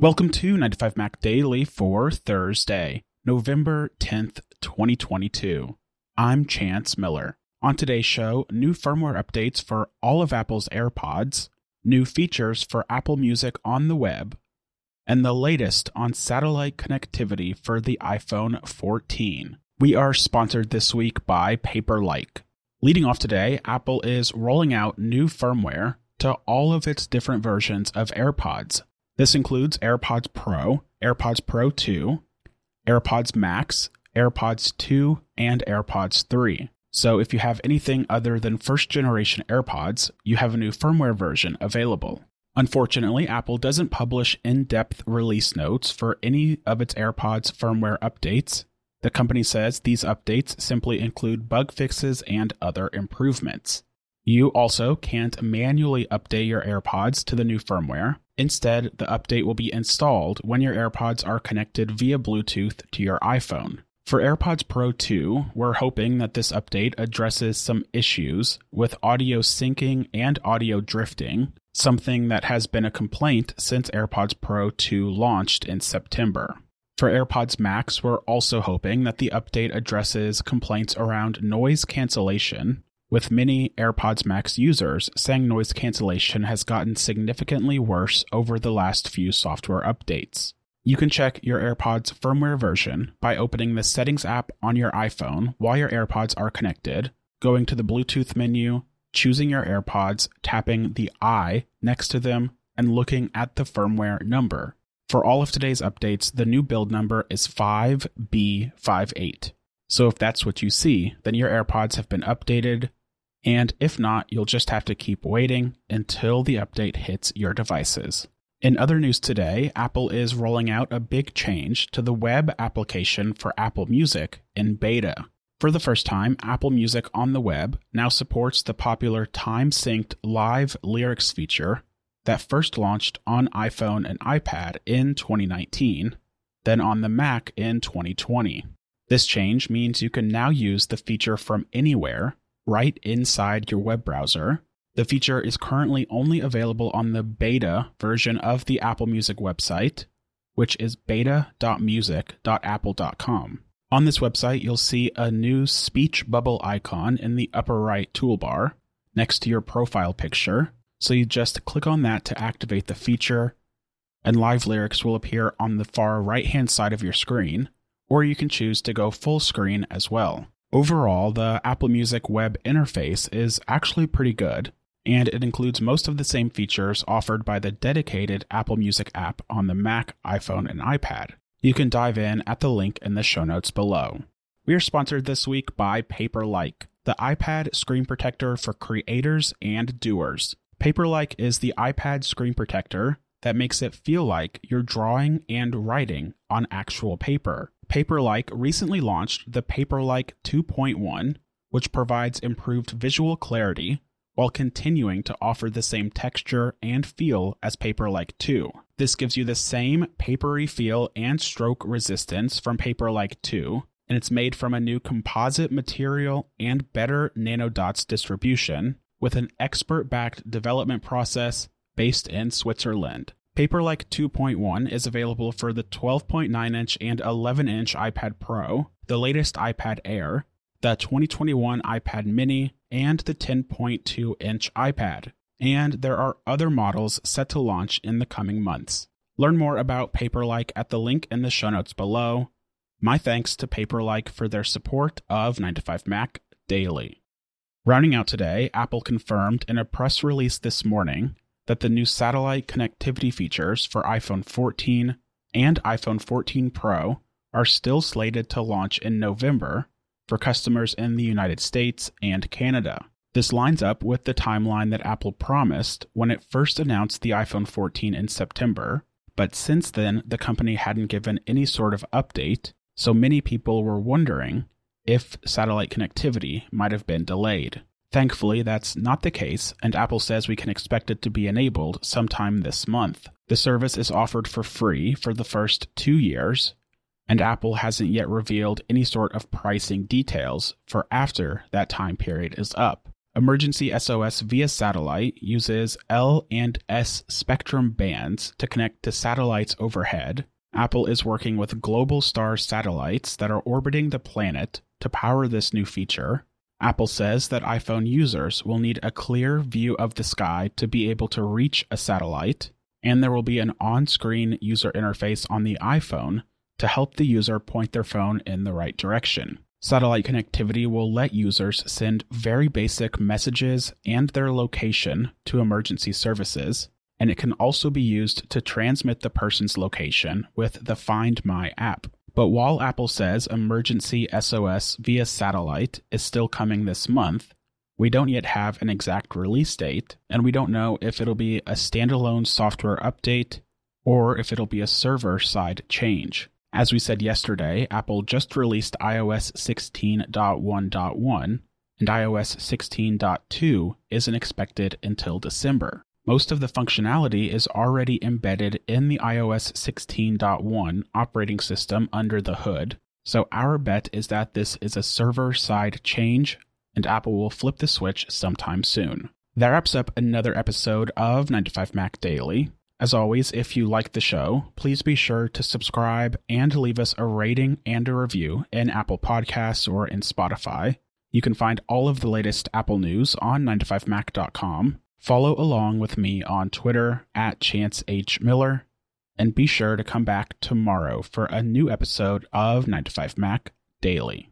Welcome to 9to5Mac Daily for Thursday, November 10th, 2022. I'm Chance Miller. On today's show, new firmware updates for all of Apple's AirPods, new features for Apple Music on the web, and the latest on satellite connectivity for the iPhone 14. We are sponsored this week by Paperlike. Leading off today, Apple is rolling out new firmware to all of its different versions of AirPods. This includes AirPods Pro, AirPods Pro 2, AirPods Max, AirPods 2, and AirPods 3. So if you have anything other than first generation AirPods, you have a new firmware version available. Unfortunately, Apple doesn't publish in depth release notes for any of its AirPods firmware updates. The company says these updates simply include bug fixes and other improvements. You also can't manually update your AirPods to the new firmware. Instead, the update will be installed when your AirPods are connected via Bluetooth to your iPhone. For AirPods Pro 2, we're hoping that this update addresses some issues with audio syncing and audio drifting, something that has been a complaint since AirPods Pro 2 launched in September. For AirPods Max, we're also hoping that the update addresses complaints around noise cancellation with many AirPods Max users saying noise cancellation has gotten significantly worse over the last few software updates. You can check your AirPods firmware version by opening the Settings app on your iPhone while your AirPods are connected, going to the Bluetooth menu, choosing your AirPods, tapping the I next to them, and looking at the firmware number. For all of today's updates, the new build number is 5B58. So if that's what you see, then your AirPods have been updated and if not, you'll just have to keep waiting until the update hits your devices. In other news today, Apple is rolling out a big change to the web application for Apple Music in beta. For the first time, Apple Music on the web now supports the popular time synced live lyrics feature that first launched on iPhone and iPad in 2019, then on the Mac in 2020. This change means you can now use the feature from anywhere right inside your web browser. The feature is currently only available on the beta version of the Apple Music website, which is beta.music.apple.com. On this website, you'll see a new speech bubble icon in the upper right toolbar next to your profile picture. So you just click on that to activate the feature, and live lyrics will appear on the far right hand side of your screen, or you can choose to go full screen as well. Overall, the Apple Music web interface is actually pretty good, and it includes most of the same features offered by the dedicated Apple Music app on the Mac, iPhone, and iPad. You can dive in at the link in the show notes below. We are sponsored this week by Paperlike, the iPad screen protector for creators and doers. Paperlike is the iPad screen protector that makes it feel like you're drawing and writing on actual paper. Paperlike recently launched the Paperlike 2.1, which provides improved visual clarity while continuing to offer the same texture and feel as Paperlike 2. This gives you the same papery feel and stroke resistance from Paperlike 2, and it's made from a new composite material and better nanodots distribution with an expert backed development process based in Switzerland. Paperlike 2.1 is available for the 12.9 inch and 11 inch iPad Pro, the latest iPad Air, the 2021 iPad Mini, and the 10.2 inch iPad. And there are other models set to launch in the coming months. Learn more about Paperlike at the link in the show notes below. My thanks to Paperlike for their support of 9to5Mac Daily. Rounding out today, Apple confirmed in a press release this morning that the new satellite connectivity features for iPhone 14 and iPhone 14 Pro are still slated to launch in November for customers in the United States and Canada. This lines up with the timeline that Apple promised when it first announced the iPhone 14 in September, but since then the company hadn't given any sort of update, so many people were wondering if satellite connectivity might have been delayed. Thankfully, that's not the case, and Apple says we can expect it to be enabled sometime this month. The service is offered for free for the first two years, and Apple hasn't yet revealed any sort of pricing details for after that time period is up. Emergency SOS via satellite uses L and S spectrum bands to connect to satellites overhead. Apple is working with Globalstar satellites that are orbiting the planet to power this new feature. Apple says that iPhone users will need a clear view of the sky to be able to reach a satellite, and there will be an on screen user interface on the iPhone to help the user point their phone in the right direction. Satellite connectivity will let users send very basic messages and their location to emergency services, and it can also be used to transmit the person's location with the Find My app. But while Apple says emergency SOS via satellite is still coming this month, we don't yet have an exact release date, and we don't know if it'll be a standalone software update or if it'll be a server side change. As we said yesterday, Apple just released iOS 16.1.1, and iOS 16.2 isn't expected until December. Most of the functionality is already embedded in the iOS 16.1 operating system under the hood, so our bet is that this is a server side change, and Apple will flip the switch sometime soon. That wraps up another episode of 9to5Mac Daily. As always, if you like the show, please be sure to subscribe and leave us a rating and a review in Apple Podcasts or in Spotify. You can find all of the latest Apple news on 9to5mac.com. Follow along with me on Twitter at Chance H. Miller, and be sure to come back tomorrow for a new episode of 9 to 5 Mac Daily.